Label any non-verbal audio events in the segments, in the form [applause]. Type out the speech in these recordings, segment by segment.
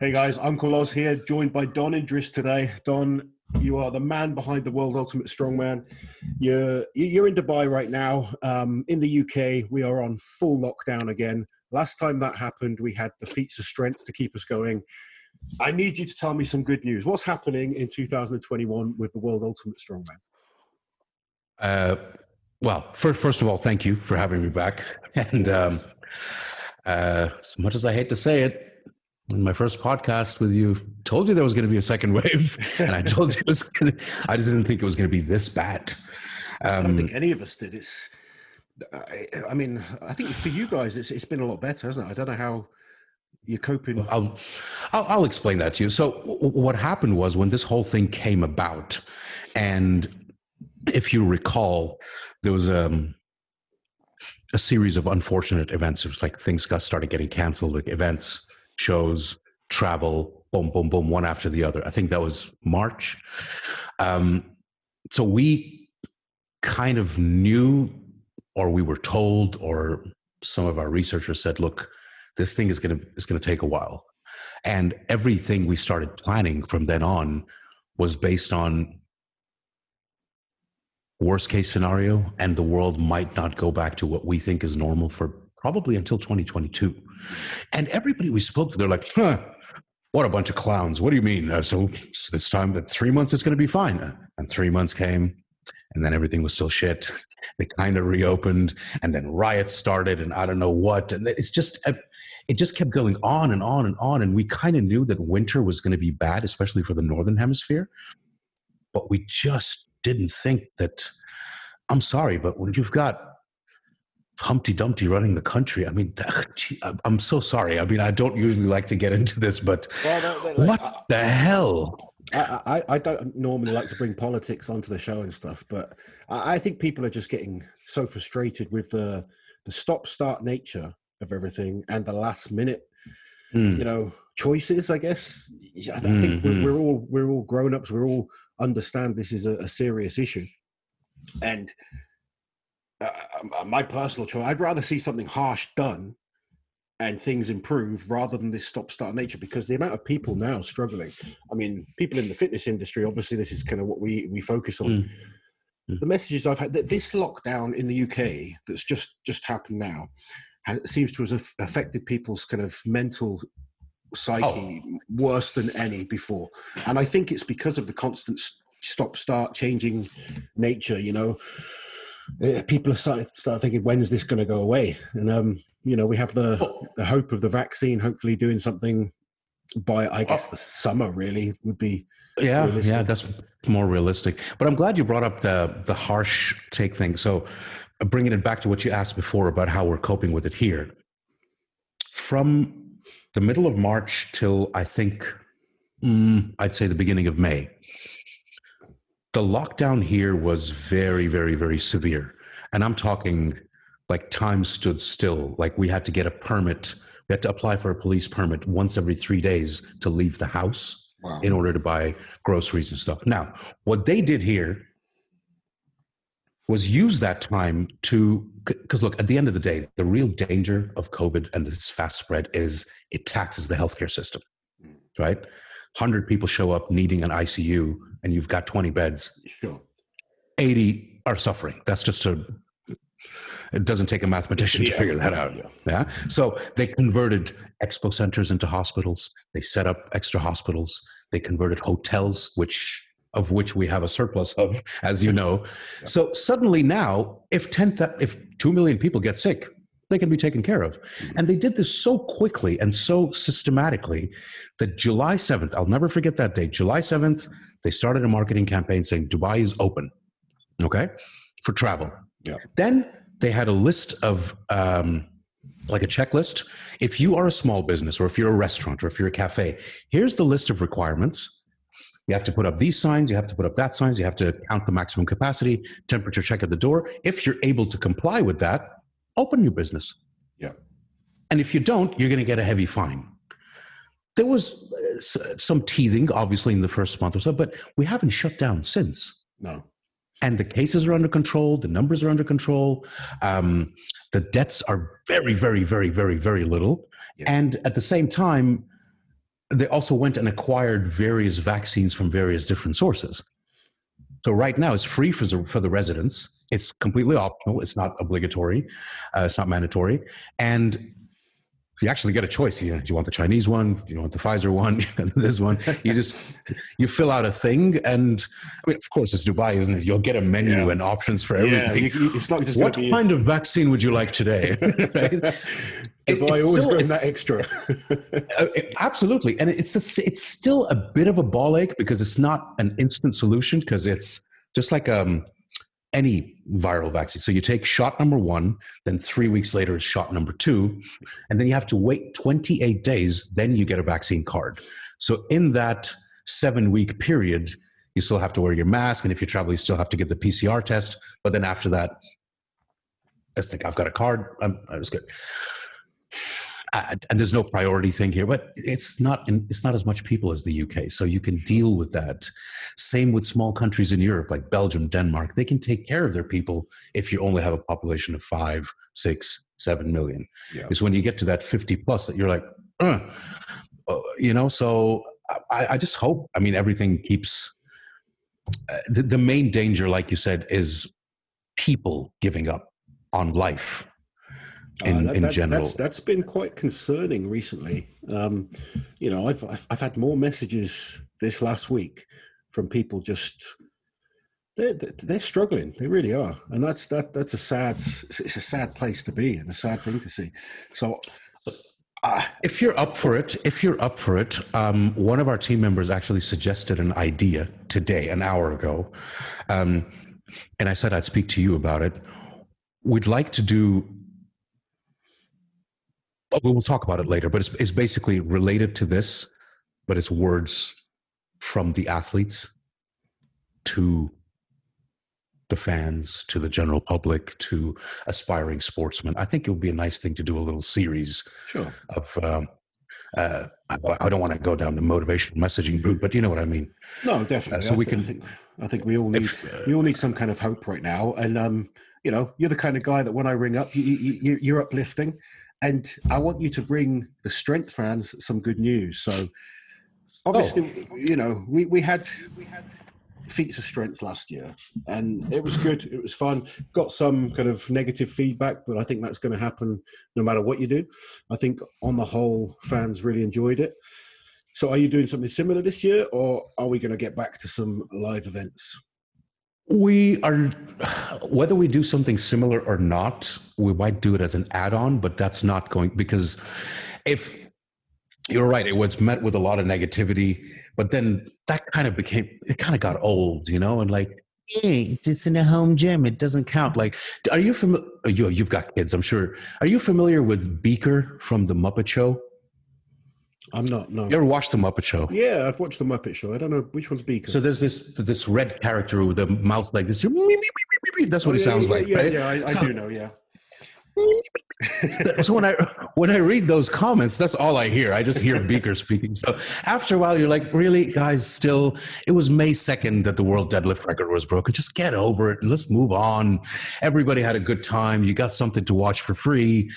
Hey guys, Uncle Oz here, joined by Don Idris today. Don, you are the man behind the World Ultimate Strongman. You're you're in Dubai right now. Um, in the UK, we are on full lockdown again. Last time that happened, we had the feats of strength to keep us going. I need you to tell me some good news. What's happening in 2021 with the World Ultimate Strongman? Uh, well, first, first of all, thank you for having me back. [laughs] And um, uh, as much as I hate to say it, in my first podcast with you, told you there was going to be a second wave, [laughs] and I told you it was going to. I just didn't think it was going to be this bad. Um, I don't think any of us did. It's. I, I, mean, I think for you guys, it's it's been a lot better, hasn't it? I don't know how you're coping. I'll, I'll, I'll explain that to you. So, w- what happened was when this whole thing came about, and if you recall, there was um, a series of unfortunate events. It was like things got started getting canceled, like events shows, travel, boom, boom, boom, one after the other. I think that was March. Um, so we kind of knew, or we were told, or some of our researchers said, look, this thing is going to is going to take a while. And everything we started planning from then on was based on worst case scenario and the world might not go back to what we think is normal for probably until 2022. And everybody we spoke to, they're like, huh, what a bunch of clowns. What do you mean? Uh, so this time, that three months, it's going to be fine. And three months came, and then everything was still shit. They kind of reopened, and then riots started, and I don't know what. And it's just, uh, it just kept going on and on and on. And we kind of knew that winter was going to be bad, especially for the northern hemisphere. But we just didn't think that. I'm sorry, but when you've got Humpty Dumpty running the country. I mean, [laughs] gee, I'm so sorry. I mean, I don't usually like to get into this, but well, like, what I, the hell? I, I, I, don't normally like to bring politics onto the show and stuff, but I, I think people are just getting so frustrated with the the stop start nature of everything and the last minute, mm. you know, choices. I guess I think mm-hmm. we're, we're, all we're all grown ups. We're all understand this is a, a serious issue, and uh, my personal choice, I'd rather see something harsh done and things improve rather than this stop start nature because the amount of people now struggling i mean people in the fitness industry obviously this is kind of what we we focus on mm. Mm. the messages i've had that this lockdown in the uk that's just just happened now has, seems to have affected people's kind of mental psyche oh. worse than any before and i think it's because of the constant stop start changing nature you know people are starting start thinking, when is this going to go away? And um, you know, we have the oh. the hope of the vaccine, hopefully doing something by I guess the summer. Really would be. Yeah, realistic. yeah, that's more realistic. But I'm glad you brought up the the harsh take thing. So, bringing it back to what you asked before about how we're coping with it here. From the middle of March till I think mm, I'd say the beginning of May, the lockdown here was very, very, very severe. And I'm talking like time stood still. Like we had to get a permit. We had to apply for a police permit once every three days to leave the house wow. in order to buy groceries and stuff. Now, what they did here was use that time to, because look, at the end of the day, the real danger of COVID and this fast spread is it taxes the healthcare system, mm. right? 100 people show up needing an ICU and you've got 20 beds, sure. 80 are suffering. That's just a, it doesn't take a mathematician yeah. to figure that out. Yeah. yeah. So they converted expo centers into hospitals. They set up extra hospitals. They converted hotels, which of which we have a surplus of, as you know. Yeah. So suddenly now, if 10, if 2 million people get sick, they can be taken care of. Mm-hmm. And they did this so quickly and so systematically that July 7th, I'll never forget that date. July 7th, they started a marketing campaign saying Dubai is open, okay, for travel. Yeah. Then they had a list of, um, like a checklist. If you are a small business or if you're a restaurant or if you're a cafe, here's the list of requirements. You have to put up these signs, you have to put up that signs, you have to count the maximum capacity, temperature check at the door. If you're able to comply with that, open your business. Yeah. And if you don't, you're going to get a heavy fine. There was uh, some teething, obviously, in the first month or so, but we haven't shut down since. No. And the cases are under control, the numbers are under control, um, the deaths are very, very, very, very, very little. And at the same time, they also went and acquired various vaccines from various different sources. So right now, it's free for the, for the residents. It's completely optional. It's not obligatory. Uh, it's not mandatory. And you actually get a choice. You, you want the Chinese one? You want the Pfizer one? [laughs] this one? You just you fill out a thing, and I mean, of course, it's Dubai, isn't it? You'll get a menu yeah. and options for everything. Yeah, you, it's not just what be... kind of vaccine would you like today? [laughs] right? [laughs] Dubai always still, that extra. Uh, absolutely, and it's a, it's still a bit of a ball ache because it's not an instant solution because it's just like um any viral vaccine. So you take shot number one, then three weeks later is shot number two, and then you have to wait 28 days, then you get a vaccine card. So in that seven week period, you still have to wear your mask, and if you travel, you still have to get the PCR test. But then after that, it's like I've got a card. I'm, I was good and there's no priority thing here, but it's not it's not as much people as the UK, so you can deal with that. Same with small countries in Europe like Belgium, Denmark. They can take care of their people if you only have a population of five, six, seven million. Yeah. It's when you get to that 50 plus that you're like, uh, you know. So I, I, just hope. I mean, everything keeps. Uh, the, the main danger, like you said, is people giving up on life in, uh, that, in that, general. That's, that's been quite concerning recently. Um, you know, I've, I've, I've had more messages this last week from people just they're, they're struggling. They really are, and that's that that's a sad it's a sad place to be and a sad thing to see. So. Uh, if you're up for it, if you're up for it, um, one of our team members actually suggested an idea today, an hour ago, um, and I said I'd speak to you about it. We'd like to do we'll talk about it later, but it's, it's basically related to this, but it's words from the athletes to the fans, to the general public, to aspiring sportsmen. I think it would be a nice thing to do a little series sure. of. Um, uh, I, I, don't want to go down the motivational messaging route, but you know what I mean. No, definitely. Uh, so I we th- can. I think, I think, we all need if, uh, we all need some kind of hope right now, and um, you know, you're the kind of guy that when I ring up, you, you, you're uplifting, and I want you to bring the strength fans some good news. So obviously, oh. you know, we, we had we had feats of strength last year and it was good. It was fun. Got some kind of negative feedback but i think that's going to happen no matter what you do. I think on the whole fans really enjoyed it. So are you doing something similar this year or are we going to get back to some live events we are, whether we do something similar or not, we might do it as an add on, but that's not going because if you're right, it was met with a lot of negativity, but then that kind of became, it kind of got old, you know, and like, hey, just in a home gym, it doesn't count. Like, are you familiar? You, you've got kids, I'm sure. Are you familiar with Beaker from The Muppet Show? I'm not. No. You ever watched the Muppet Show? Yeah, I've watched the Muppet Show. I don't know which one's Beaker. So there's this this red character with a mouth like this. That's what oh, he yeah, sounds yeah, like, yeah, right? Yeah, I, so, I do know. Yeah. [laughs] so when I when I read those comments, that's all I hear. I just hear Beaker speaking. So after a while, you're like, really, guys? Still, it was May second that the world deadlift record was broken. Just get over it and let's move on. Everybody had a good time. You got something to watch for free.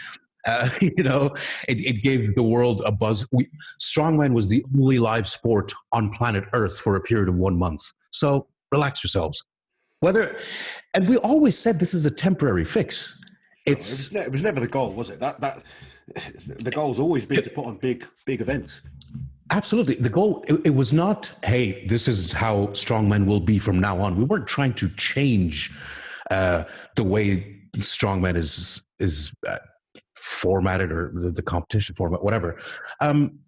Uh, [laughs] you know, it, it, gave the world a buzz. We, strongman was the only live sport on planet Earth for a period of one month. So relax yourselves. Whether, and we always said this is a temporary fix. It's no, it, was, it was never the goal, was it? That that the goal's always been to put on big big events. Absolutely. The goal, it, it, was not, hey, this is how strongman will be from now on. We weren't trying to change uh, the way strongman is is uh, formatted or the, the competition format, whatever. Um,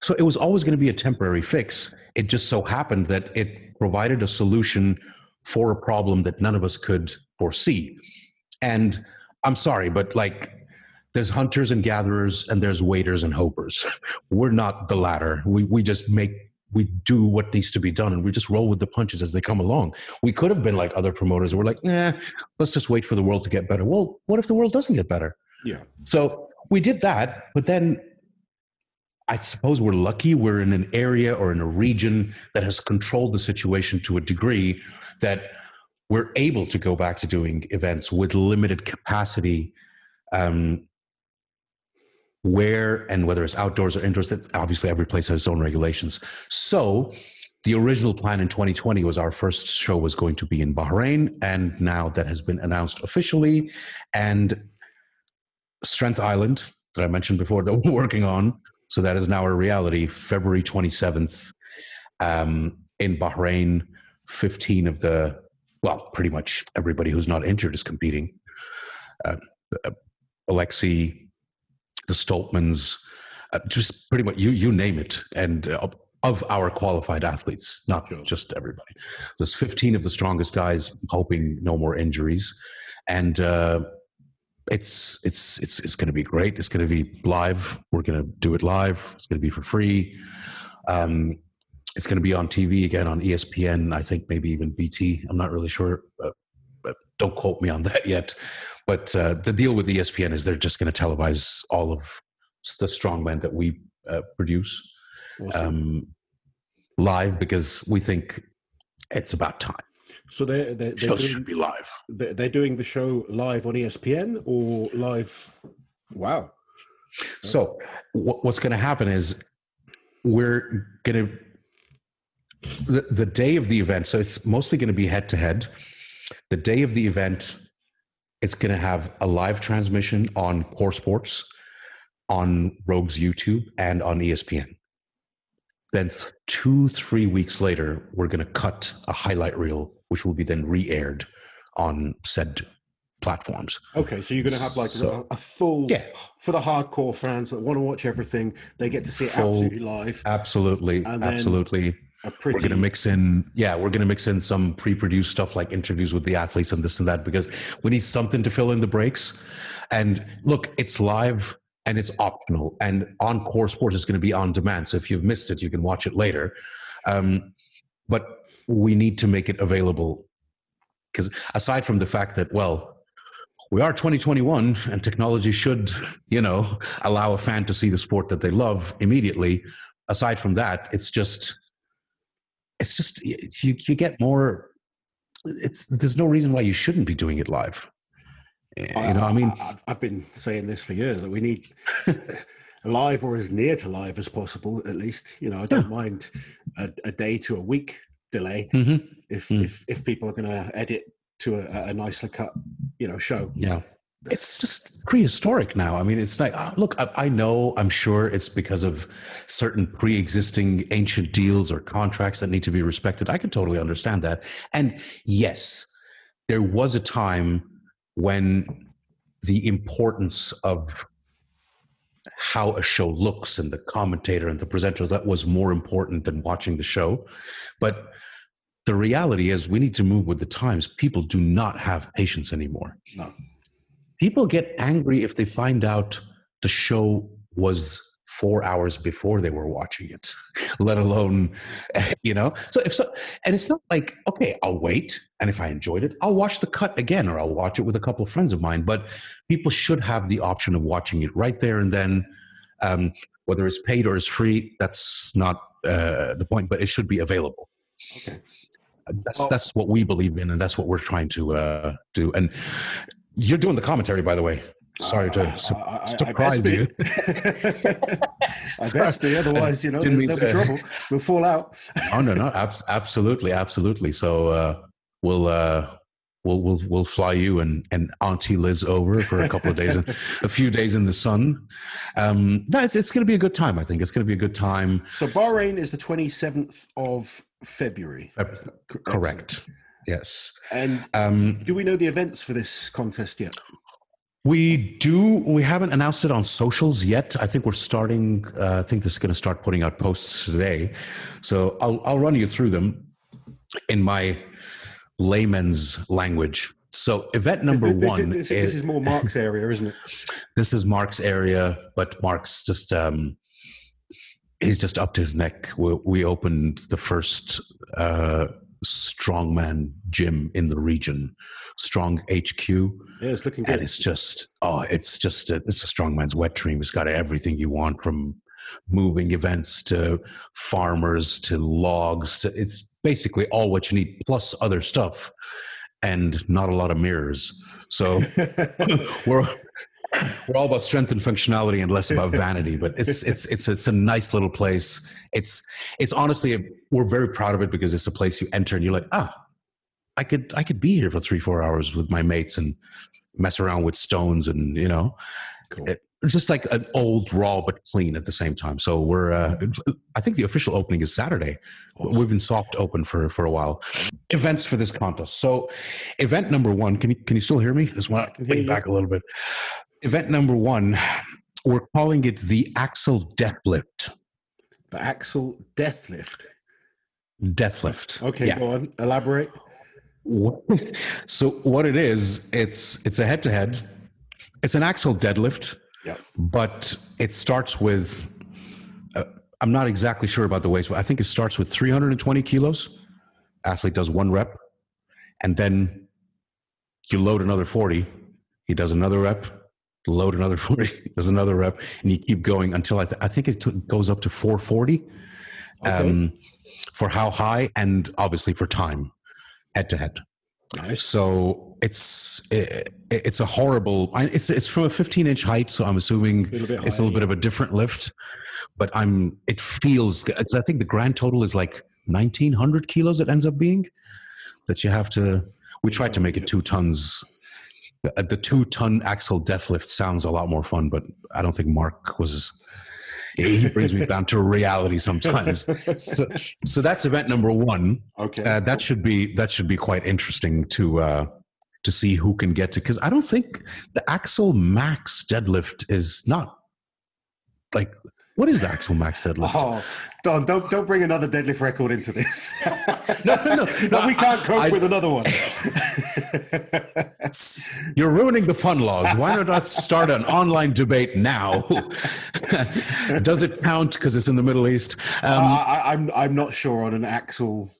so it was always going to be a temporary fix. It just so happened that it provided a solution for a problem that none of us could foresee. And I'm sorry, but like there's hunters and gatherers and there's waiters and hopers. [laughs] We're not the latter. We we just make we do what needs to be done and we just roll with the punches as they come along. We could have been like other promoters. We're like, nah, let's just wait for the world to get better. Well, what if the world doesn't get better? Yeah. So we did that, but then I suppose we're lucky we're in an area or in a region that has controlled the situation to a degree that we're able to go back to doing events with limited capacity um, where and whether it's outdoors or indoors. Obviously, every place has its own regulations. So the original plan in 2020 was our first show was going to be in Bahrain, and now that has been announced officially. And Strength Island, that I mentioned before, that we're working on, so that is now a reality. February 27th um, in Bahrain, 15 of the well, pretty much everybody who's not injured is competing. Uh, uh, Alexei, the Stoltmans, uh, just pretty much you you name it, and uh, of our qualified athletes, not sure. just everybody. There's 15 of the strongest guys, hoping no more injuries, and uh, it's it's it's it's going to be great. It's going to be live. We're going to do it live. It's going to be for free. Um, it's going to be on TV again on ESPN. I think maybe even BT. I'm not really sure. Don't quote me on [laughs] that yet. But uh, the deal with ESPN is they're just going to televise all of the strongmen that we uh, produce awesome. um, live because we think it's about time. So they're, they're, they're doing, should be live. They're doing the show live on ESPN or live. Wow. So what's going to happen is we're going to the, the day of the event. So it's mostly going to be head to head. The day of the event, it's going to have a live transmission on Core Sports, on Rogue's YouTube, and on ESPN. Then two, three weeks later, we're going to cut a highlight reel, which will be then re-aired on said platforms. Okay, so you're going to have like so, a, a, full yeah. for the hardcore fans that want to watch everything. They get to see it absolutely live. Absolutely, absolutely. Pretty... We're going to mix in, yeah, we're going to mix in some pre-produced stuff like interviews with the athletes and this and that because we need something to fill in the breaks. And look, it's live and it's optional. And Encore Sports is going to be on demand. So if you've missed it, you can watch it later. Um, but we need to make it available because aside from the fact that, well, we are 2021 and technology should, you know, allow a fan to see the sport that they love immediately. Aside from that, it's just, it's just, you, you get more, it's, there's no reason why you shouldn't be doing it live. You know, I mean, I've been saying this for years that we need [laughs] live or as near to live as possible. At least, you know, I don't yeah. mind a, a, day to a week delay mm-hmm. if mm. if if people are going to edit to a, a nicely cut, you know, show. Yeah, it's just prehistoric now. I mean, it's like, uh, look, I, I, know, I'm sure it's because of certain pre existing ancient deals or contracts that need to be respected. I can totally understand that. And yes, there was a time when the importance of how a show looks and the commentator and the presenter that was more important than watching the show but the reality is we need to move with the times people do not have patience anymore no. people get angry if they find out the show was four hours before they were watching it, [laughs] let alone, [laughs] you know. So if so, and it's not like okay, I'll wait, and if I enjoyed it, I'll watch the cut again, or I'll watch it with a couple of friends of mine. But people should have the option of watching it right there and then, um, whether it's paid or it's free. That's not uh, the point, but it should be available. Okay. That's well, that's what we believe in, and that's what we're trying to uh, do. And you're doing the commentary, by the way. Sorry to su- I, I, surprise I you. I best [laughs] be, otherwise, you know, there'll, there'll be trouble. We'll fall out. [laughs] oh no, no, ab- absolutely, absolutely. So uh, we'll uh, we'll we'll we'll fly you and and Auntie Liz over for a couple of days, [laughs] a few days in the sun. Um, no, it's it's going to be a good time. I think it's going to be a good time. So Bahrain is the twenty seventh of February. correct. Yes. And um, do we know the events for this contest yet? We do. We haven't announced it on socials yet. I think we're starting. Uh, I think this is going to start putting out posts today. So I'll I'll run you through them in my layman's language. So event number this, one. This, this, is, this is more Mark's area, isn't it? this is Mark's area, but Mark's just um, he's just up to his neck. We, we opened the first uh, strongman gym in the region, Strong HQ. Yeah, it's looking good. And it's just, oh, it's just, a, it's a strongman's wet dream. It's got everything you want from moving events to farmers to logs. To, it's basically all what you need, plus other stuff, and not a lot of mirrors. So [laughs] [laughs] we're we're all about strength and functionality and less about vanity. But it's [laughs] it's it's it's a nice little place. It's it's honestly a, we're very proud of it because it's a place you enter and you're like ah, I could I could be here for three four hours with my mates and mess around with stones and you know. Cool. It, it's just like an old raw but clean at the same time. So we're, uh, I think the official opening is Saturday. We've been soft open for for a while. Events for this contest. So, event number one. Can you can you still hear me? Just want to lean back a little bit. Event number one. We're calling it the Axle Deathlift. The Axle Deathlift. Deathlift. Okay, yeah. go on. Elaborate. [laughs] so what it is, it's it's a head to head. It's an axle deadlift yeah. But it starts with, uh, I'm not exactly sure about the weights, but I think it starts with 320 kilos. Athlete does one rep, and then you load another 40. He does another rep, load another [laughs] 40, does another rep, and you keep going until I, th- I think it t- goes up to 440 okay. um, for how high and obviously for time head to head. Nice. So it's it, it's a horrible. It's it's from a 15 inch height, so I'm assuming a it's a little bit of a different lift. But I'm it feels. I think the grand total is like 1900 kilos. It ends up being that you have to. We tried to make it two tons. The, the two ton axle deathlift sounds a lot more fun, but I don't think Mark was he brings me down to reality sometimes. So, so that's event number one. Okay, uh, that should be that should be quite interesting to uh, to see who can get to because I don't think the Axle Max deadlift is not like what is the Axle Max deadlift? Oh, Don, don't don't bring another deadlift record into this. [laughs] no, no, no, [laughs] no. we can't cope I, with another one. You're ruining the fun laws. Why not I start an online debate now? [laughs] Does it count because it's in the Middle East? Um, uh, I, I'm I'm not sure on an Axle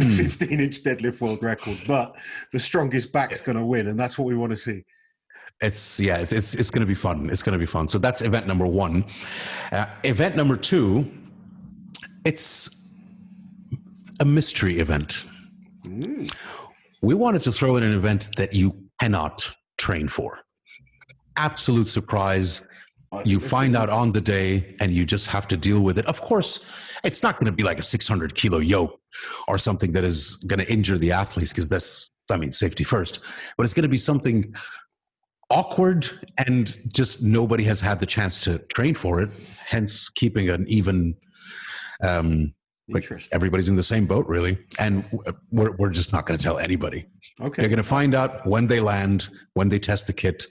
hmm. 15 inch deadlift world record, but the strongest back's going to win, and that's what we want to see it's yeah it's it's, it's going to be fun it's going to be fun so that's event number one uh, event number two it's a mystery event. Mm. we wanted to throw in an event that you cannot train for. Absolute surprise. You find out on the day and you just have to deal with it. Of course it's not going to be like a 600 kilo yoke or something that is going to injure the athletes because that's I mean, safety first, but it's going to be something awkward and just nobody has had the chance to train for it hence keeping an even um like everybody's in the same boat really. And we're, we're just not going to tell anybody. Okay. They're going to find out when they land when they test the kit.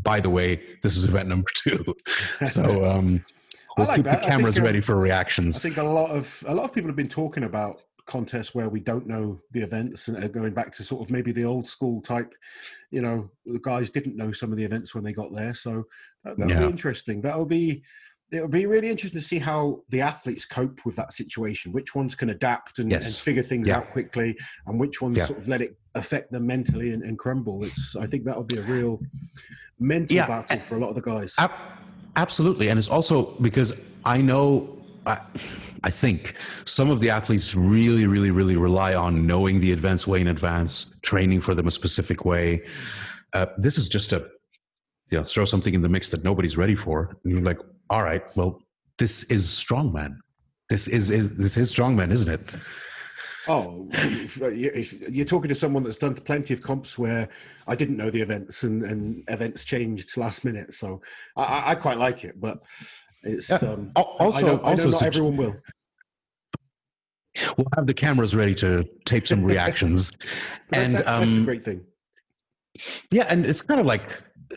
By the way this is event number two. [laughs] So um we'll like keep that. the cameras think, uh, ready for reactions. I think a lot of a lot of people have been talking about contests where we don't know the events and uh, going back to sort of maybe the old school type you know the guys didn't know some of the events when they got there. So that, will yeah. be interesting. That'll be it'll be really interesting to see how the athletes cope with that situation which ones can adapt and, yes. and figure things yeah. out quickly and which ones yeah. sort of let it affect them mentally and, and, crumble it's i think that'll be a real mental battle for a lot of the guys absolutely and it's also because i know I, I think some of the athletes really, really, really rely on knowing the advanced way in advance, training for them a specific way. Uh, this is just a, you know, throw something in the mix that nobody's ready for. And you're like, all right, well, this is strongman. This is, is this is strongman, isn't it? Oh, you're talking to someone that's done plenty of comps where I didn't know the events and, and events changed last minute. So I, I quite like it, but it's yeah. um, also I know, also I know not everyone will. We'll have the cameras ready to tape some [laughs] reactions, and that, that's um, a great thing. Yeah, and it's kind of like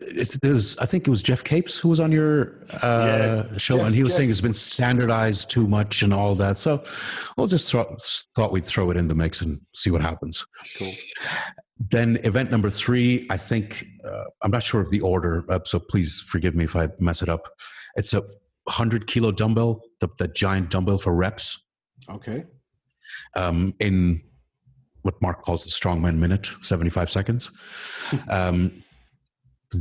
it's there's I think it was Geoff Capes who was on your uh, yeah. show, Geoff, and he was Jeff. saying it's been standardized too much and all that. So we'll just throw, thought we'd throw it in the mix and see what happens. Cool. Then event number three, I think uh, I'm not sure of the order, uh, so please forgive me if I mess it up. It's a 100 kilo dumbbell, the, the giant dumbbell for reps. Okay. Um, in what Mark calls the strongman minute, 75 seconds. [laughs] um,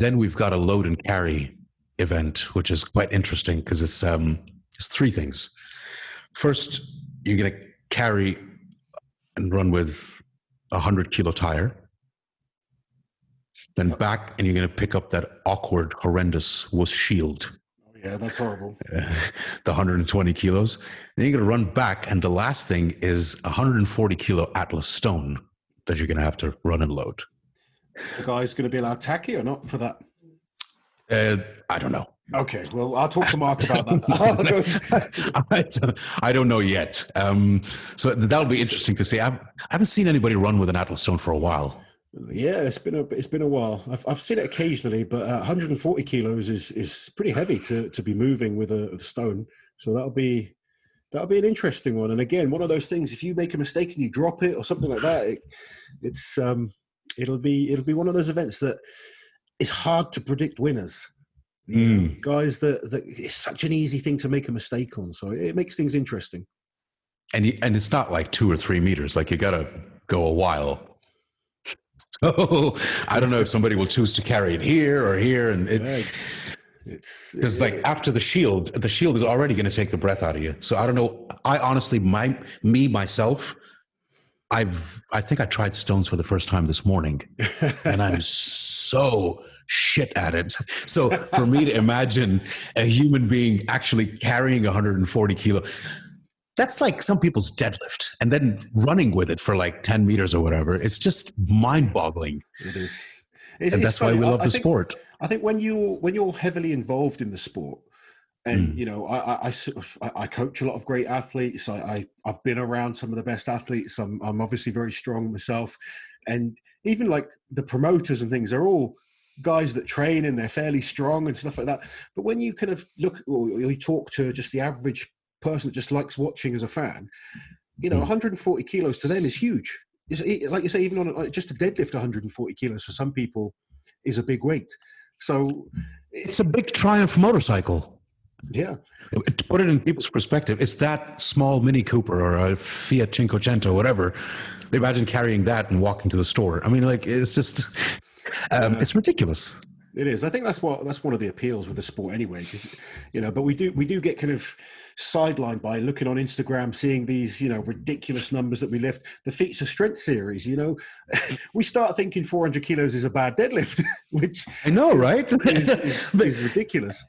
then we've got a load and carry event, which is quite interesting because it's um, it's three things. First, you're going to carry and run with a hundred kilo tire. then back, and you're going to pick up that awkward, horrendous WUS shield. Oh yeah, that's horrible. [laughs] the 120 kilos. Then you're going to run back, and the last thing is 140 kilo Atlas stone that you're going to have to run and load. The guy's going to be allowed tacky or not for that? Uh, I don't know. Okay, well, I'll talk to Mark about that. [laughs] [laughs] I, don't, I don't know yet. Um, so that'll be interesting to see. I've, I haven't seen anybody run with an Atlas stone for a while. Yeah, it's been a it's been a while. I've I've seen it occasionally, but uh, 140 kilos is is pretty heavy to to be moving with a, a stone. So that'll be that'll be an interesting one. And again, one of those things. If you make a mistake and you drop it or something like that, it, it's um, it'll be it'll be one of those events that is hard to predict winners. Mm. guys that that it's such an easy thing to make a mistake on. So it makes things interesting. And you, and it's not like two or three meters. Like you got to go a while [laughs] So I don't know if somebody will choose to carry it here or here, and it, it's because like after the shield, the shield is already going to take the breath out of you. So I don't know. I honestly, my me myself, I've I think I tried stones for the first time this morning, and I'm [laughs] so shit at it. So for me to imagine a human being actually carrying 140 kilo, that's like some people's deadlift and then running with it for like 10 meters or whatever. It's just mind boggling. It is. It's, and that's why we love I, the think, sport. I think when you when you're heavily involved in the sport, and mm. you know, I, I, I, I, coach a lot of great athletes. I, I have been around some of the best athletes. I'm I'm obviously very strong myself, and even like the promoters and things are all guys that train and they're fairly strong and stuff like that. But when you kind of look or you talk to just the average person that just likes watching as a fan, you know, 140 hmm. kilos to them is huge. It's, like you say, even on just a deadlift, 140 kilos for some people is a big weight. So it's a big triumph motorcycle. Yeah. To put it in people's perspective, it's that small Mini Cooper or a Fiat Cinquecento, whatever. Imagine carrying that and walking to the store. I mean, like, it's just, um, it's ridiculous. It is. I think that's what that's one of the appeals with the sport, anyway. You know, but we do we do get kind of sidelined by looking on Instagram, seeing these, you know, ridiculous numbers that we lift. The feats of strength series, you know, [laughs] we start thinking 400 kilos is a bad deadlift, [laughs] which I know, right? is, is, [laughs] is ridiculous.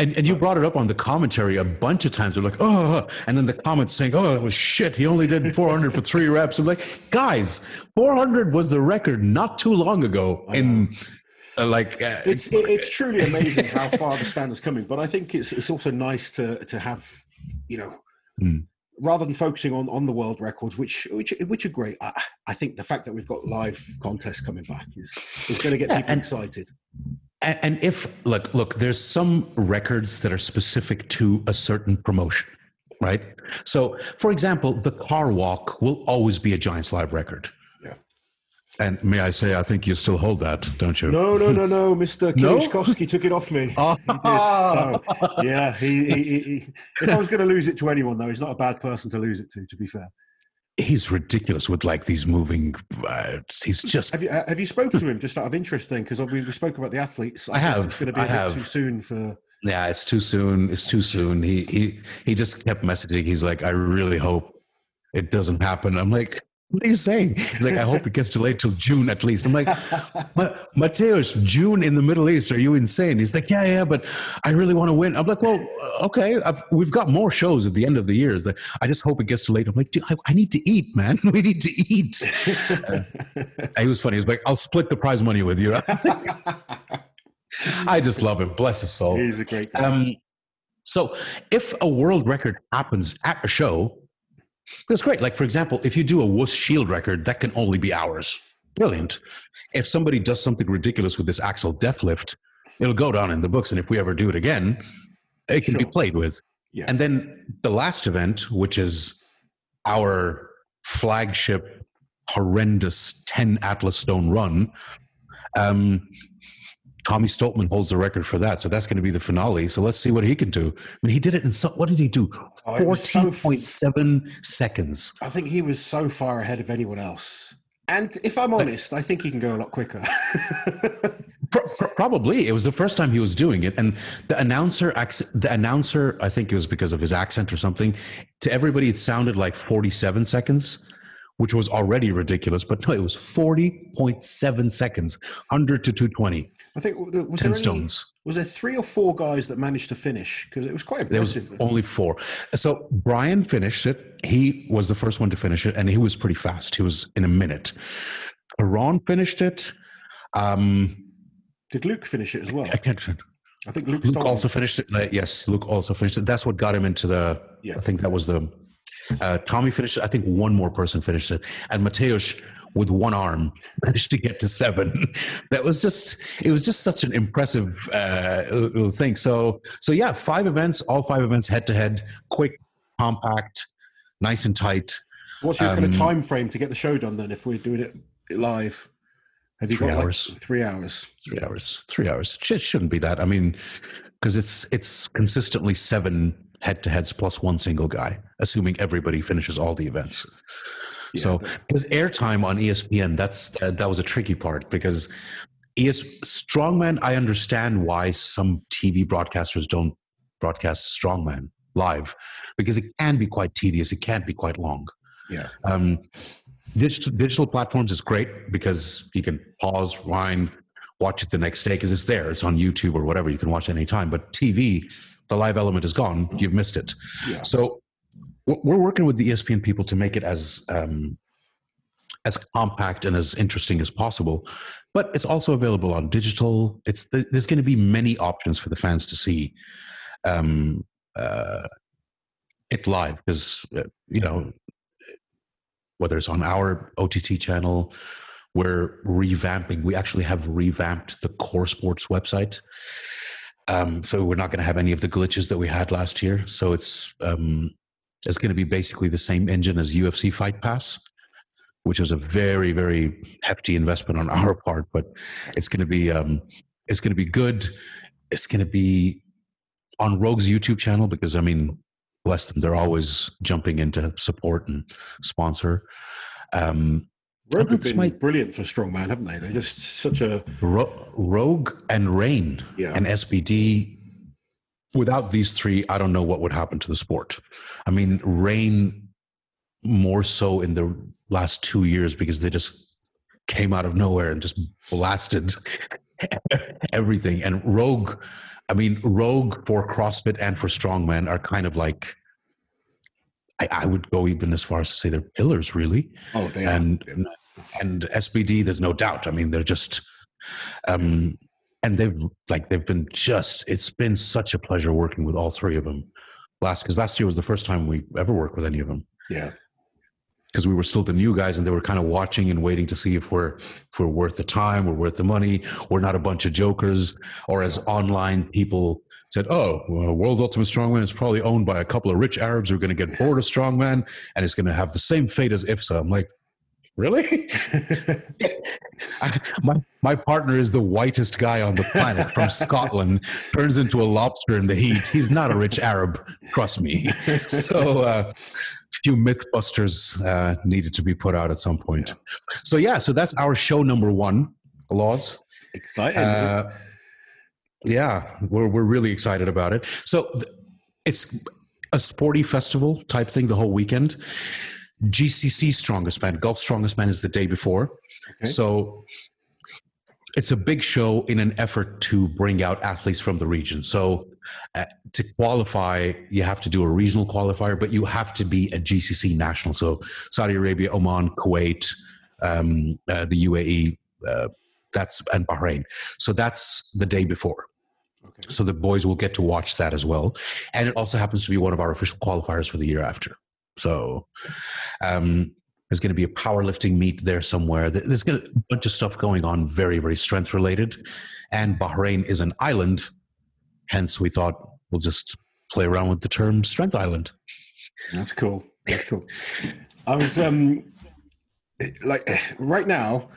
And, and you brought it up on the commentary a bunch of times. They're like, oh, and then the comments saying, oh, it was shit. He only did [laughs] 400 for three reps. I'm like, guys, 400 was the record not too long ago in uh, like uh, it's it, it's truly amazing how far the standard's coming. But I think it's it's also nice to to have you know. Mm. Rather than focusing on, on the world records, which which which are great, I, I think the fact that we've got live contests coming back is is going to get yeah, people and, excited. And if look look, there's some records that are specific to a certain promotion, right? So, for example, the car walk will always be a Giants Live record Yeah. and may I say, I think you still hold that, don't you? No, no, no, no. Mr. Kieliszkowski [laughs] no? took it off me. Oh. [laughs] He so, yeah, he, he, he, if I was going to lose it to anyone, though, he's not a bad person to lose it to, to be fair. He's ridiculous with like these moving. Uh, he's just. Have you, uh, have you spoken to him just out of interest then? Because we, we spoke about the athletes. I, I have. It's going to be a I bit have. too soon for. Yeah, it's too soon. It's too soon. He he he just kept messaging. He's like, I really hope it doesn't happen. I'm like, what are you saying? He's like, I hope it gets delayed till June at least. I'm like, [laughs] Mateusz, June in the Middle East? Are you insane? He's like, yeah, yeah, but I really want to win. I'm like, well, okay, I've, we've got more shows at the end of the year. Like, I just hope it gets delayed. I'm like, I, I, need to eat, man. [laughs] We need to eat. uh, he was funny. He was like, I'll split the prize money with you. [laughs] I just love him. Bless his soul. He's a great guy. Um, so if a world record happens at a show, that's great. Like, for example, if you do a WUS shield record, that can only be hours. Brilliant. If somebody does something ridiculous with this axle deathlift, it'll go down in the books. And if we ever do it again, it can sure. be played with. Yeah. And then the last event, which is our flagship, horrendous 10 Atlas Stone run, um, Tommy Stoltman holds the record for that. So that's going to be the finale. So let's see what he can do. I mean, he did it in so, what did he do? Oh, 14.7 so, seconds. I think he was so far ahead of anyone else. And if I'm honest, I think he can go a lot quicker. [laughs] Probably, it was the first time he was doing it, and the announcer, the announcer, I think it was because of his accent or something. To everybody, it sounded like 47 seconds, which was already ridiculous, but no, it was 40.7 seconds, 100 to 220. I think was 10 there any, stones. Was there three or four guys that managed to finish? Because it was quite impressive. There was only four. So Brian finished it. He was the first one to finish it, and he was pretty fast. He was in a minute. Ron finished it. Um, Did Luke finish it as well? I can't. I think Luke, Luke also finished it. Uh, yes, Luke also finished it. That's what got him into the. Yeah. I think that was the. Uh, Tommy finished it. I think one more person finished it, and Mateusz with one arm managed to get to seven. [laughs] that was just. It was just such an impressive uh, little thing. So so yeah, five events, all five events head to head, quick, compact, nice and tight. What's your kind of um, time frame to get the show done then? If we're doing it live, have you Three got like, hours. three hours. Three hours. Three hours. It shouldn't be that. I mean, because it's it's consistently seven head to heads plus one single guy, assuming everybody finishes all the events. Yeah, so because airtime on ESPN, that's uh, that was a tricky part because ES strongman. I understand why some TV broadcasters don't broadcast strongman live because it can be quite tedious. It can't be quite long. yeah, Um, digital, digital platforms is great because you can pause, rewind, watch it the next day because it's there. It's on YouTube or whatever. You can watch it anytime. But TV, the live element is gone. You've missed it. yeah. So we're working with the ESPN people to make it as um, as compact and as interesting as possible. But it's also available on digital. It's there's going to be many options for the fans to see um, uh, it live because uh, you know whether it's on our OTT channel. We're revamping. We actually have revamped the Core Sports website. Um, so we're not going to have any of the glitches that we had last year. So it's um, it's going to be basically the same engine as UFC Fight Pass, which was a very very hefty investment on our part, but it's going to be um, it's going to be good. It's going to be on Rogue's YouTube channel because I mean, bless them, they're always jumping into support and sponsor. Um, Rogue have been might- brilliant for strongman, haven't they? They're just such a Ro- Rogue and Reign Yeah. and SBD. Without these three, I don't know what would happen to the sport. I mean, Reign more so in the last two years because they just came out of nowhere and just blasted [laughs] everything. And Rogue, I mean, Rogue for CrossFit and for Strongman are kind of like, I, I would go even as far as to say they're pillars, really oh they are. and and SBD, there's no doubt. I mean, they're just, um, and they've like they've been just. It's been such a pleasure working with all three of them. Last because last year was the first time we ever worked with any of them yeah. because we were still the new guys and they were kind of watching and waiting to see if we're if we're worth the time, we're worth the money, we're not a bunch of jokers, or as online people said, "Oh, well, World's Ultimate Strongman is probably owned by a couple of rich Arabs who are going to get bored of Strongman and it's going to have the same fate as IFSA." I'm like, really? [laughs] I- my my partner is the whitest guy on the planet from Scotland. Turns into a lobster in the heat. He's not a rich Arab, trust me. [laughs] So, uh, few MythBusters uh, needed to be put out at some point. So yeah, so that's our show number one. Laws. Exciting. Uh, yeah, we're we're really excited about it. So th- it's a sporty festival type thing the whole weekend. GCC Strongest Man, Gulf Strongest Man is the day before. Okay. So it's a big show in an effort to bring out athletes from the region. So uh, to qualify, you have to do a regional qualifier, but you have to be a GCC national. So Saudi Arabia, Oman, Kuwait, um, uh, the UAE, uh, that's and Bahrain. So that's the day before. Okay. So the boys will get to watch that as well, and it also happens to be one of our official qualifiers for the year after. So um, there's going to be a powerlifting meet there somewhere. There's gonna, a bunch of stuff going on, very very strength related, and Bahrain is an island. Hence, we thought we'll just play around with the term strength island. That's cool. That's cool. I was um like right now.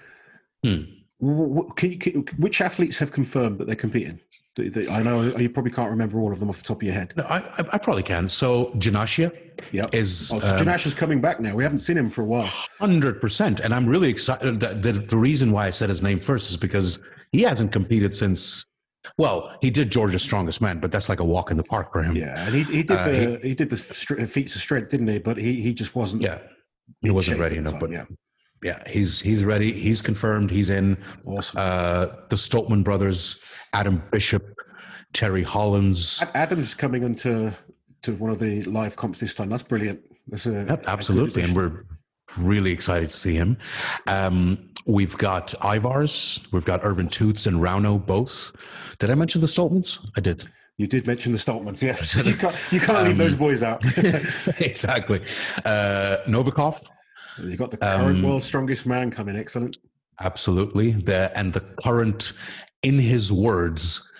Hmm. Can you, can, which athletes have confirmed that they're competing? The- the- I know you probably can't remember all of them off the top of your head. No, I, I, probably can. So Janashia Yep. is Oh, so um, coming back now. We haven't seen him for a while. Hundred percent, and I'm really excited. That, the, the reason why I said his name first is because he hasn't competed since. Well, he did Georgia's Strongest Man, but that's like a walk in the park for him. Yeah, and he, he did Uh, the he, did the str- feats of strength, didn't he? But he he just wasn't yeah, he wasn't ready enough, but yeah. Yeah, he's he's ready. He's confirmed. He's in. Awesome. Uh, the Stoltman brothers, Adam Bishop, Terry Hollands. Adam's coming into to one of the live comps this time. That's brilliant. That's a, Yep, absolutely, and we're really excited to see him. Um, we've got Ivars, we've got Ervin Toots and Rauno both. Did I mention the Stoltmans? I did. You did mention the Stoltmans, yes. [laughs] you can't, you can't leave those Um, boys out. [laughs] exactly. Uh, Novikov, you got the current um, world's strongest man coming. Excellent. absolutely. The and the current, in his words,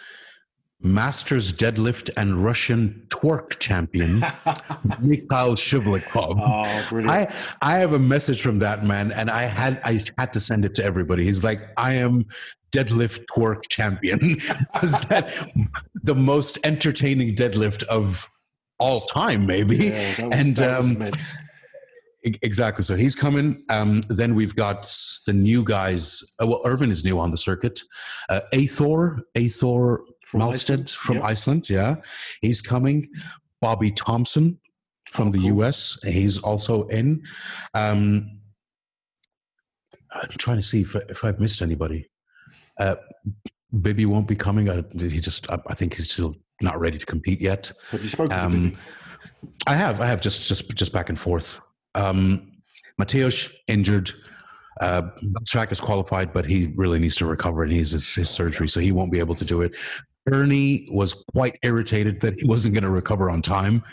Masters deadlift and Russian twerk champion [laughs] Mikhail Shivlyakov. Oh, brilliant. I I have a message from that man, and I had I had to send it to everybody. He's like, I am deadlift twerk champion. [laughs] Is that the most entertaining deadlift of all time? Maybe. Yeah, was- and um, Exactly. So he's coming. Um, then we've got the new guys. Uh, well, Ervin is new on the circuit. Uh, Athor, Athor From Malstead Iceland, from yep. Iceland. Yeah, he's coming. Bobby Thompson from Oh, the cool. US. He's also in. Um, I'm trying to see if, if I've missed anybody. Uh, Bibby won't be coming. I, he just. I, I think he's still not ready to compete yet. Have you spoken to Um, I have, I have just just just back and forth. Um, Mateusz injured. Uh, is qualified, but he really needs to recover and he's his, his surgery, so he won't be able to do it. Ernie was quite irritated that he wasn't going to recover on time,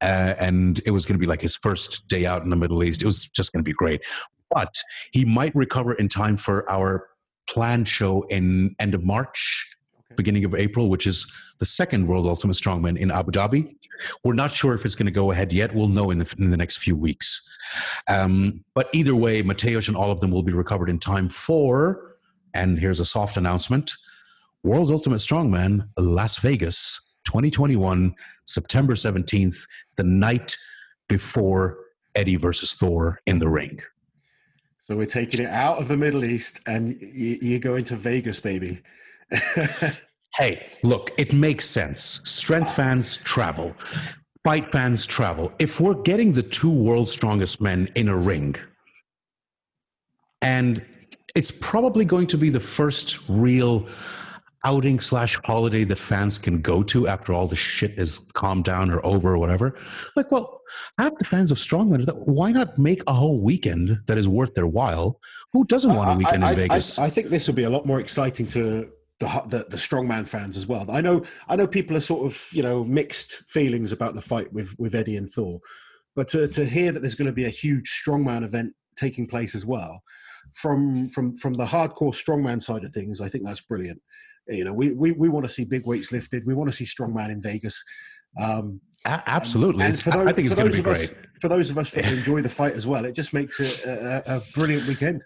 uh, and it was going to be like his first day out in the Middle East. It was just going to be great, but he might recover in time for our planned show in end of March. Beginning of April, which is the second World Ultimate Strongman in Abu Dhabi. We're not sure if it's going to go ahead yet. We'll know in the, in the next few weeks. Um, but either way, Mateusz and all of them will be recovered in time for, and here's a soft announcement World's Ultimate Strongman, Las Vegas, 2021, September 17th, the night before Eddie versus Thor in the ring. So we're taking it out of the Middle East and you, you're going to Vegas, baby. [laughs] Hey, look, it makes sense. Strength fans travel, fight fans travel. If we're getting the two world's strongest men in a ring, and it's probably going to be the first real outing slash holiday that fans can go to after all the shit is calmed down or over or whatever. Like, well, have the fans of Strongman, why not make a whole weekend that is worth their while? Who doesn't want a weekend I, in Vegas? I, I think this will be a lot more exciting to the, the the strongman fans as well. I know I know people are sort of you know mixed feelings about the fight with with Eddie and Thor, but to to hear that there's going to be a huge strongman event taking place as well from from from the hardcore strongman side of things, I think that's brilliant. You know, we we, we want to see big weights lifted. We want to see strongman in Vegas. Um, absolutely. and It's- for I- those- think it's going to be of us- great. for those of us that [laughs] enjoy the fight as well, it just makes it a, a brilliant weekend.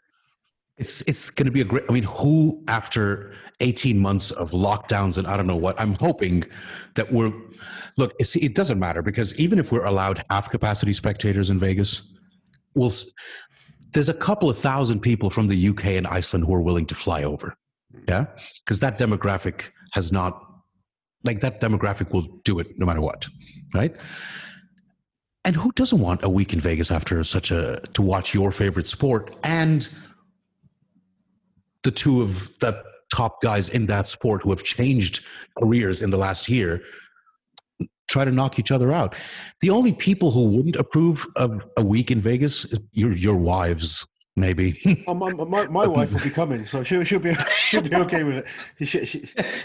It's it's going to be a great. I mean, who after eighteen months of lockdowns and I don't know what, I'm hoping that we're look. It's, it doesn't matter because even if we're allowed half capacity spectators in Vegas, we'll. There's a couple of thousand people from the UK and Iceland who are willing to fly over. Yeah, because that demographic has not, like that demographic will do it no matter what, right? And who doesn't want a week in Vegas after such a to watch your favorite sport and the two of the top guys in that sport who have changed careers in the last year try to knock each other out. The only people who wouldn't approve of a week in Vegas is your your wives, maybe. Oh, my, my, my [laughs] wife will be coming, so she'll, she'll be she'll be okay with it. She, she,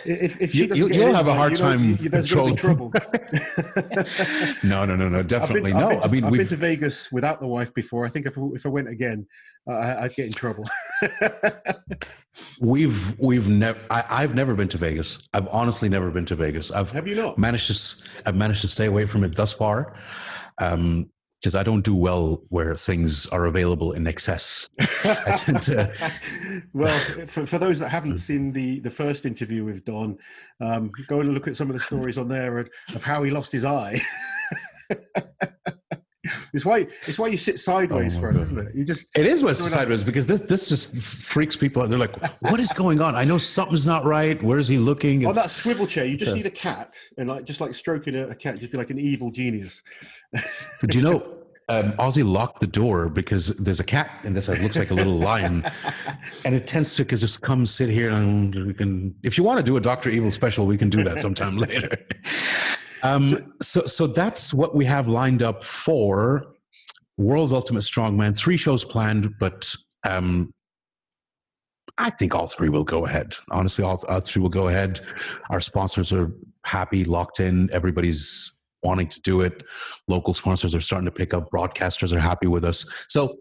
if, if she You- doesn't you- get you'll have a hard you know, time you- there's going to be trouble. controlling- [laughs] no, no, no, no, I've definitely been, no. I've been to, I mean, I've been we've to Vegas without the wife before. I think if if I went again, uh, I- I'd get in trouble. [laughs] we've we've never. I've never been to Vegas. I've honestly never been to Vegas. I've Have you not? managed to I've managed to stay away from it thus far. Um, because I don't do well where things are available in excess. I tend to, [laughs] well, for, for those that haven't seen the, the first interview with Don, um, go and look at some of the stories on there of, of how he lost his eye. [laughs] it's why it's why you sit sideways Oh, for it, isn't it? You just it is on. sideways because this this just freaks people out. They're like, "What is going on? I know something's not right. Where is he looking?" on It's- that swivel chair. You just need a cat and like just like stroking a, cat, just be like an evil genius. [laughs] Do you know? um, Ozzy locked the door because there's a cat in this that looks like a little lion, [laughs] and it tends to just come sit here and we can. If you want to do a Doctor Evil special, we can do that sometime [laughs] later. Um, so, so that's what we have lined up for World's Ultimate Strongman. Three shows planned, but um, I think all three will go ahead. Honestly, all, all three will go ahead. Our sponsors are happy, locked in. Everybody's wanting to do it. Local sponsors are starting to pick up. Broadcasters are happy with us. So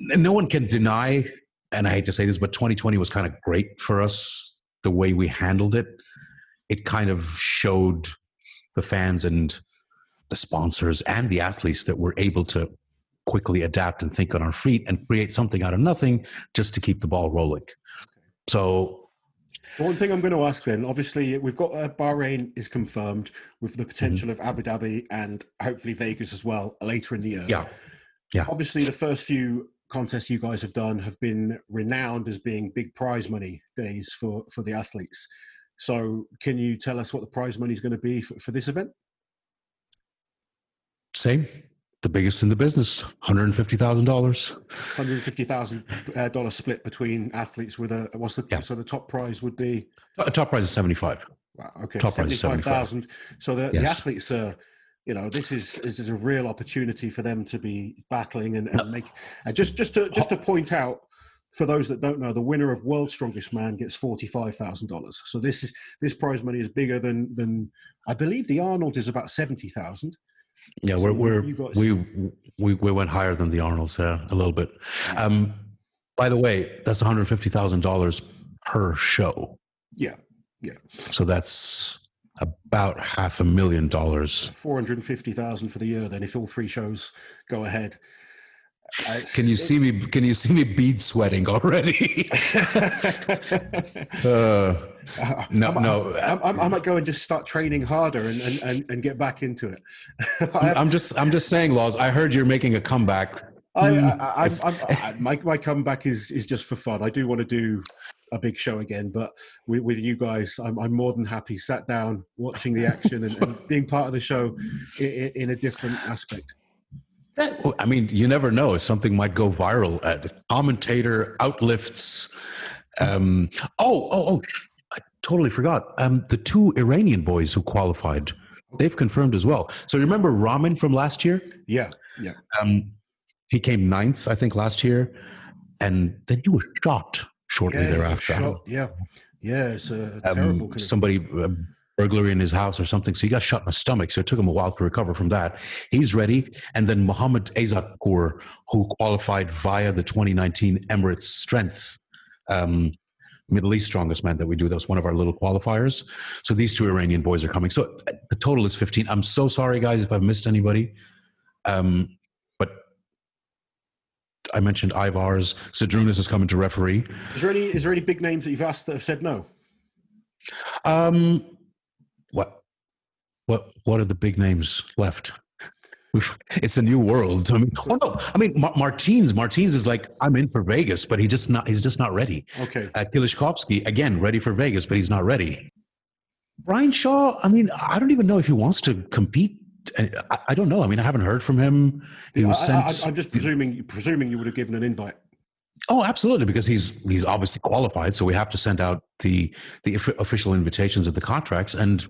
no one can deny, and I hate to say this, but 2020 was kind of great for us the way we handled it. It kind of showed the fans and the sponsors and the athletes that we're able to quickly adapt and think on our feet and create something out of nothing just to keep the ball rolling. So one thing I'm going to ask then, obviously, we've got uh, Bahrain is confirmed with the potential mm-hmm. of Abu Dhabi and hopefully Vegas as well later in the year. Yeah. Yeah. Obviously, the first few contests you guys have done have been renowned as being big prize money days for, for the athletes. So, can you tell us what the prize money is going to be for, for this event? Same the biggest in the business, hundred and fifty thousand dollars. Hundred fifty thousand uh, dollar split between athletes with a what's the yeah. so the top prize would be? A top prize is seventy five. Wow, okay, top prize is seventy five thousand. So the, yes. the athletes are. You know, this is this is a real opportunity for them to be battling and, and no. make. And just just to just to point out, for those that don't know, the winner of World's Strongest Man gets forty five thousand dollars. So this is this prize money is bigger than than I believe the Arnold is about seventy thousand. Yeah, we're, we're we we we went higher than the Arnolds there a little bit. Um, by the way, that's one hundred fifty thousand dollars per show. Yeah, yeah. So that's about half a million dollars. Four hundred fifty thousand for the year. Then, if all three shows go ahead. Uh, [laughs] can you see me? Can you see me bead sweating already? [laughs] uh, no, I, no. I, I, I, might go and just start training harder and, and, and, and get back into it. [laughs] I'm just I'm just saying, Lars. I heard you're making a comeback. I, I, I, my my comeback is is just for fun. I do want to do a big show again, but with, with you guys, I'm, I'm more than happy. Sat down, watching the action, and, and being part of the show in, in a different aspect. That, I mean, you never know. Something might go viral. At commentator outlifts. Um, oh, oh, oh! I totally forgot. Um, the two Iranian boys who qualified, they've confirmed as well. So remember Ramin from last year? Yeah, yeah. Um, he came ninth, I think, last year, and then he was shot shortly yeah, thereafter. Shot, yeah, yeah. It's a um, terrible. Somebody uh, burglary in his house or something. So he got shot in the stomach. So it took him a while to recover from that. He's ready. And then Mohammed Azatpour, who qualified via the 2019 Emirates Strength um, Middle East Strongest Man that we do. That was one of our little qualifiers. So these two Iranian boys are coming. So the total is 15. I'm so sorry, guys, if I've missed anybody. Um, but I mentioned Ivars. Zydrunas is coming to referee. Is there any is there any big names that you've asked that have said no? Um, what what what are the big names left? We've, it's a new world. I mean, oh no, I mean Mar- Martins. Martins is like I'm in for Vegas, but he just not. He's just not ready. Okay. Uh, Kieliszkowski again, ready for Vegas, but he's not ready. Brian Shaw. I mean, I don't even know if he wants to compete. I, I don't know. I mean, I haven't heard from him. He was sent. I, am just presuming. Presuming you would have given an invite. Oh, absolutely, because he's he's obviously qualified. So we have to send out the the official invitations of the contracts, and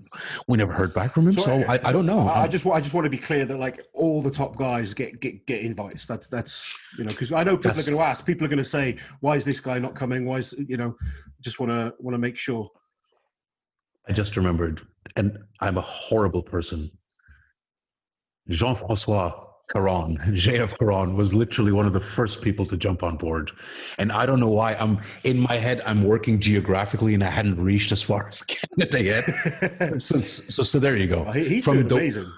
we never heard back from him. So, so I, I, don't know. I um, just I just want to be clear that like all the top guys get get get invites. That's that's you know because I know people that's, are going to ask. People are going to say, "Why is this guy not coming? Why is you know?" Just want to want to make sure. I just remembered, and I'm a horrible person. Jean Francois Caron, JF Caron was literally one of the first people to jump on board. And I don't know why I'm in my head, I'm working geographically and I hadn't reached as far [laughs] as Canada yet. [laughs] so, so, so, there you go. Oh, he's from the, amazing.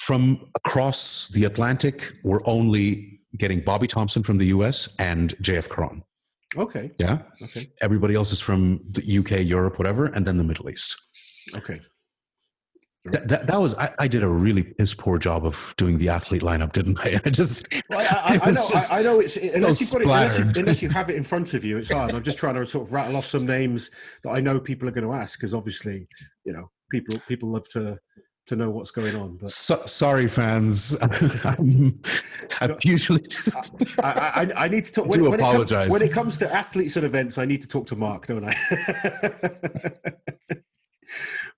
From across the Atlantic, we're only getting Bobby Thompson from the US and JF Caron. Okay. Yeah. Okay. Everybody else is from the UK, Europe, whatever, and then the Middle East. Okay. That, that, that, was I, I, did a really piss poor job of doing the athlete lineup, didn't I? [laughs] I just well, I, I, I know I, know it's unless you've got it, unless you, unless you, have it in front of you, it's [laughs] hard. I'm just trying to sort of rattle off some names that I know people are going to ask because obviously, you know, people people love to to know what's going on. But so, sorry, fans. [laughs] I'm, I'm usually just. I, I, I, need to talk. When, do when apologize. It comes, when it comes to athletes and events, I need to talk to Mark, don't I?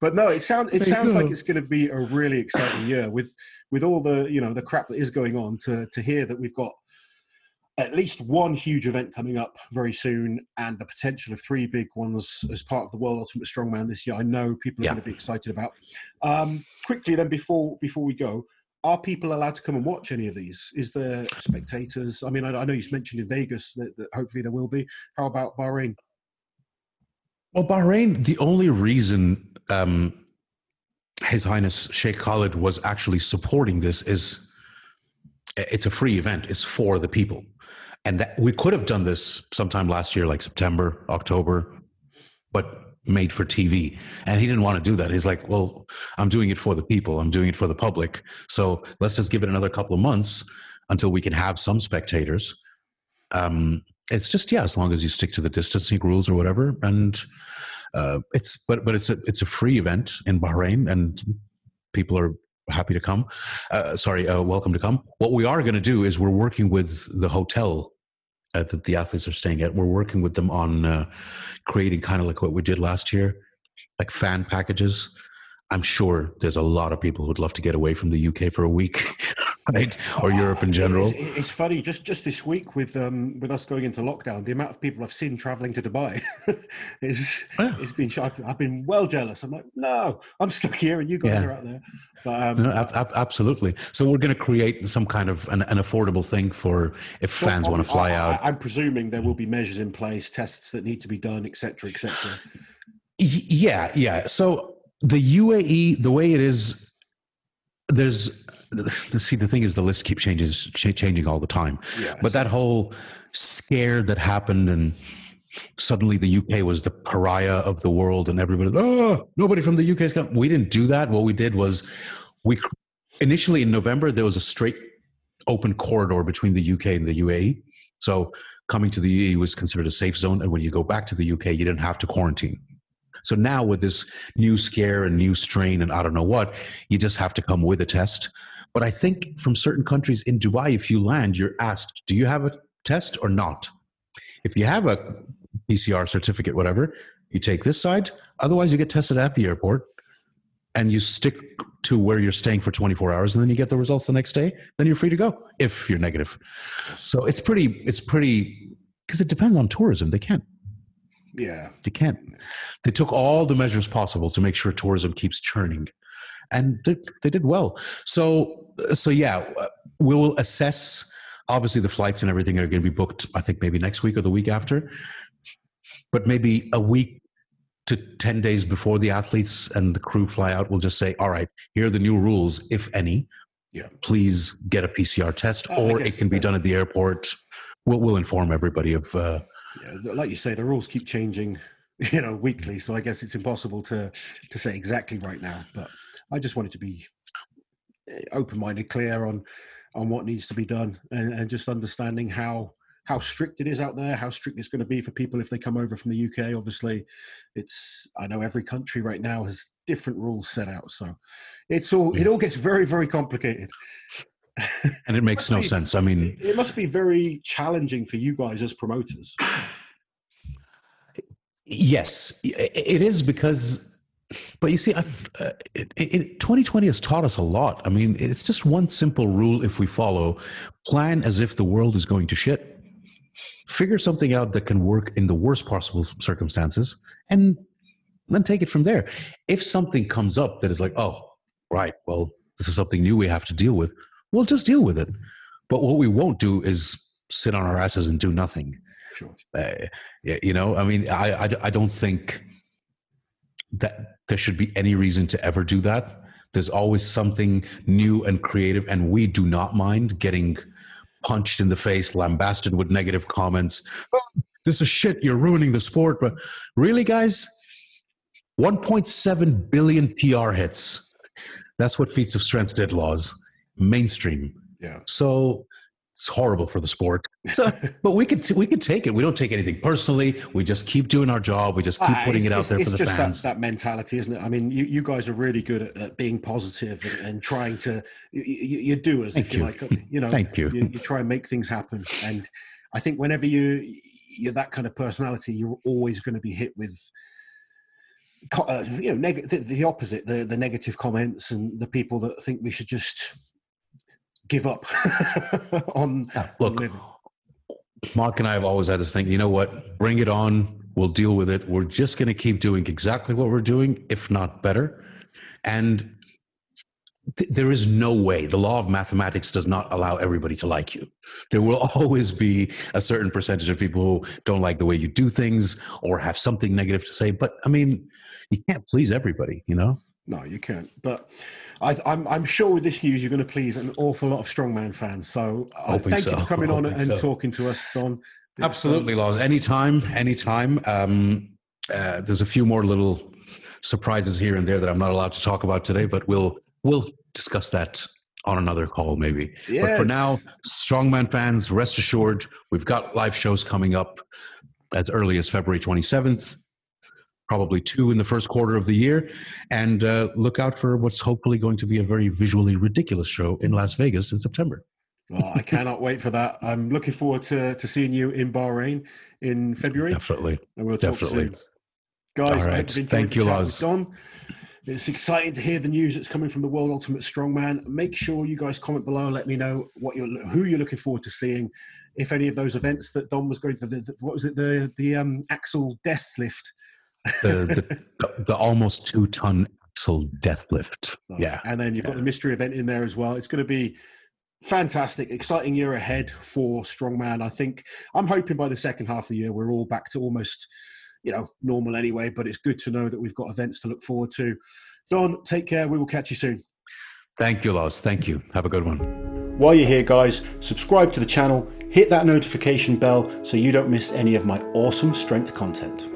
But no, it sounds it sounds like it's going to be a really exciting year with with all the you know the crap that is going on. To to hear that we've got at least one huge event coming up very soon and the potential of three big ones as part of the World Ultimate Strongman this year. I know people are yeah. going to be excited about. Um, quickly, then, before before we go, are people allowed to come and watch any of these? Is there spectators? I mean, I, I know you mentioned in Vegas that, that, hopefully there will be. How about Bahrain? Well, Bahrain, the only reason um, His Highness Sheikh Khalid was actually supporting this is it's a free event. It's for the people and that we could have done this sometime last year, like September, October, but made for TV. And he didn't want to do that. He's like, well, I'm doing it for the people. I'm doing it for the public. So let's just give it another couple of months until we can have some spectators. Um, it's just yeah, as long as you stick to the distancing rules or whatever, and uh, it's but but it's a it's a free event in Bahrain, and people are happy to come. Uh, sorry, uh, welcome to come. What we are going to do is we're working with the hotel uh, that the athletes are staying at. We're working with them on uh, creating kind of like what we did last year, like fan packages. I'm sure there's a lot of people who'd love to get away from the UK for a week, [laughs] right? Or Europe in general. It's, it's, funny, just just this week with um, with us going into lockdown, the amount of people I've seen traveling to Dubai [laughs] is yeah. it's been shocking. I've been well jealous. I'm like, no, I'm stuck here, and you guys yeah. are out there. But, um, no, ab- ab- absolutely. So we're going to create some kind of an, an affordable thing for if fans want to fly I, out. I, I'm presuming there will be measures in place, tests that need to be done, etc., etc. Yeah, yeah. So the UAE, the way it is, there's see the thing is the list keeps changes changing all the time. Yes. But that whole scare that happened and suddenly the UK was the pariah of the world and everybody oh nobody from the UK is coming. We didn't do that. What we did was we initially in November there was a straight open corridor between the UK and the UAE. So coming to the UAE was considered a safe zone, and when you go back to the UK, you didn't have to quarantine. So now with this new scare and new strain and I don't know what, you just have to come with a test. But I think from certain countries in Dubai, if you land, you're asked, do you have a test or not? If you have a PCR certificate, whatever, you take this side. Otherwise, you get tested at the airport and you stick to where you're staying for 24 hours and then you get the results the next day then you're free to go if you're negative so it's pretty it's pretty because it depends on tourism they can't yeah. They can't. They took all the measures possible to make sure tourism keeps churning. And they, they did well. So, so yeah, we will assess. Obviously, the flights and everything are going to be booked, I think maybe next week or the week after. But maybe a week to 10 days before the athletes and the crew fly out, we'll just say, all right, here are the new rules, if any. Yeah. Please get a PCR test, or it can be done at the airport. We'll, we'll inform everybody of uh, yeah, like you say, the rules keep changing, [laughs] you know, weekly. So I guess it's impossible to to say exactly right now. But I just wanted to be eh, open-minded, clear on on what needs to be done, and, and just understanding how how strict it is out there, how strict it's going to be for people if they come over from the UK. Obviously, it's I know every country right now has different rules set out, so it's all it all gets very very complicated. and it [laughs] makes no be, sense. I mean, it must be very challenging for you guys as promoters. Yes, it is because, but you see, I've, uh, it, it, 2020 has taught us a lot. I mean, it's just one simple rule if we follow plan as if the world is going to shit, figure something out that can work in the worst possible circumstances, and then take it from there. If something comes up that is like, oh, right, well, this is something new we have to deal with, we'll just deal with it. But what we won't do is sit on our asses and do nothing. Sure. Uh, you know, I mean, I, I, I don't think that there should be any reason to ever do that. There's always something new and creative, and we do not mind getting punched in the face, lambasted with negative comments. Oh, this is shit. You're ruining the sport. But really, guys, 1.7 billion PR hits. That's what Feats of Strength did, laws mainstream. Yeah. So It's horrible for the sport. So, [laughs] but we could we could take it. We don't take anything personally. We just keep doing our job. We just keep Ah, putting it out there for the just fans. That, that mentality, isn't it? I mean, you, you guys are really good at, at being positive and, and trying to. You, you, do as if you you. like. You know, Thank you. you. You try and make things happen, and I think whenever you you're that kind of personality, you're always going to be hit with. Uh, you know, neg- the, the opposite, the the negative comments and the people that think we should just give up [laughs] on. Yeah, look, living. Mark and I have always had this thing. You know what? Bring it on. We'll deal with it. We're just going to keep doing exactly what we're doing, if not better. And th- there is no way. The law of mathematics does not allow everybody to like you. There will [laughs] always be a certain percentage of people who don't like the way you do things or have something negative to say. But I mean, you can't please everybody, you know? No, you can't. But I, I'm, I'm sure with this news, you're going to please an awful lot of strongman fans. So uh, thank you for coming [laughs] on and so. talking to us, Don. It's, um, Absolutely, Lars. Anytime, anytime. Um, uh, there's a few more little surprises here and there that I'm not allowed to talk about today, but we'll we'll discuss that on another call maybe. but for now, strongman fans, rest assured, we've got live shows coming up as early as February 27th. Probably two in the first quarter of the year, and uh, look out for what's hopefully going to be a very visually ridiculous show in Las Vegas in September. well, I cannot wait for that. I'm looking forward to, to seeing you in Bahrain in February, Definitely. and we'll talk definitely. soon. Guys, All right. Thank you, Lars. Don. It's exciting to hear the news that's coming from the World Ultimate Strongman. Make sure you guys comment below. Let me know what you're, who you're looking forward to seeing. If any of those events that Don was going to, the, what was it, the the um, Axle Death Lift. The, [laughs] the, the almost two ton axle death lift. Yeah. And then you've got Yeah. the mystery event in there as well. It's going to be fantastic, exciting year ahead for Strongman. I think I'm hoping by the second half of the year we're all back to almost, you know, normal anyway. But it's good to know that we've got events to look forward to. Don, take care. We will catch you soon. Thank you, Lars. Thank you. Have a good one. While you're here, guys, subscribe to the channel, hit that notification bell so you don't miss any of my awesome strength content.